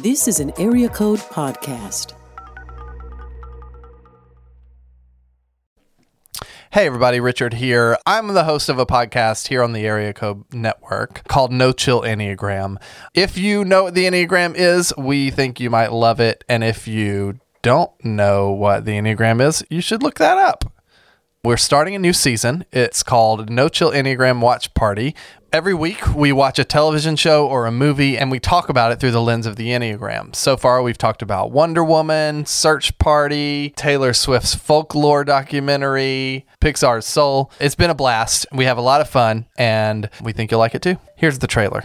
This is an Area Code Podcast. Hey, everybody, Richard here. I'm the host of a podcast here on the Area Code Network called No Chill Enneagram. If you know what the Enneagram is, we think you might love it. And if you don't know what the Enneagram is, you should look that up. We're starting a new season. It's called No Chill Enneagram Watch Party. Every week, we watch a television show or a movie and we talk about it through the lens of the Enneagram. So far, we've talked about Wonder Woman, Search Party, Taylor Swift's folklore documentary, Pixar's Soul. It's been a blast. We have a lot of fun and we think you'll like it too. Here's the trailer.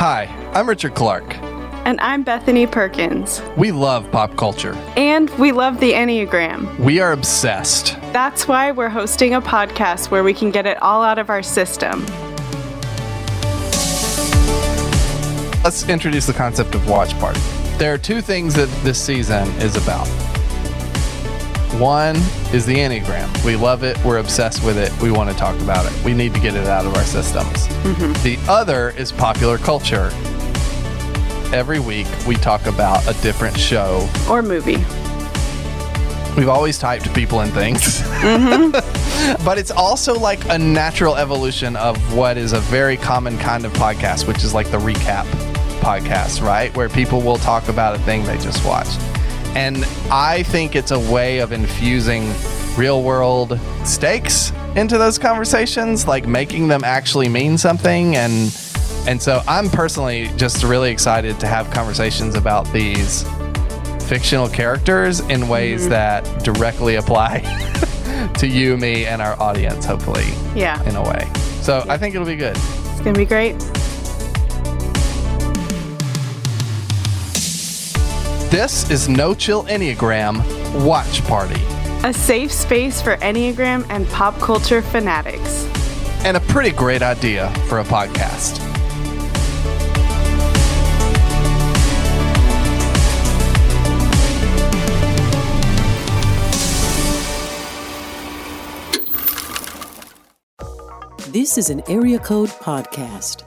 Hi, I'm Richard Clark. And I'm Bethany Perkins. We love pop culture. And we love the Enneagram. We are obsessed. That's why we're hosting a podcast where we can get it all out of our system. Let's introduce the concept of watch party. There are two things that this season is about. One is the Enneagram. We love it. We're obsessed with it. We want to talk about it. We need to get it out of our systems. Mm-hmm. The other is popular culture. Every week we talk about a different show. Or movie. We've always typed people and things. Mm-hmm. but it's also like a natural evolution of what is a very common kind of podcast, which is like the recap podcast, right? Where people will talk about a thing they just watched. And I think it's a way of infusing real world stakes into those conversations, like making them actually mean something and and so I'm personally just really excited to have conversations about these fictional characters in ways mm-hmm. that directly apply to you, me, and our audience, hopefully, Yeah. in a way. So I think it'll be good. It's going to be great. This is No Chill Enneagram Watch Party, A safe space for Enneagram and pop culture fanatics. and a pretty great idea for a podcast. This is an Area Code Podcast.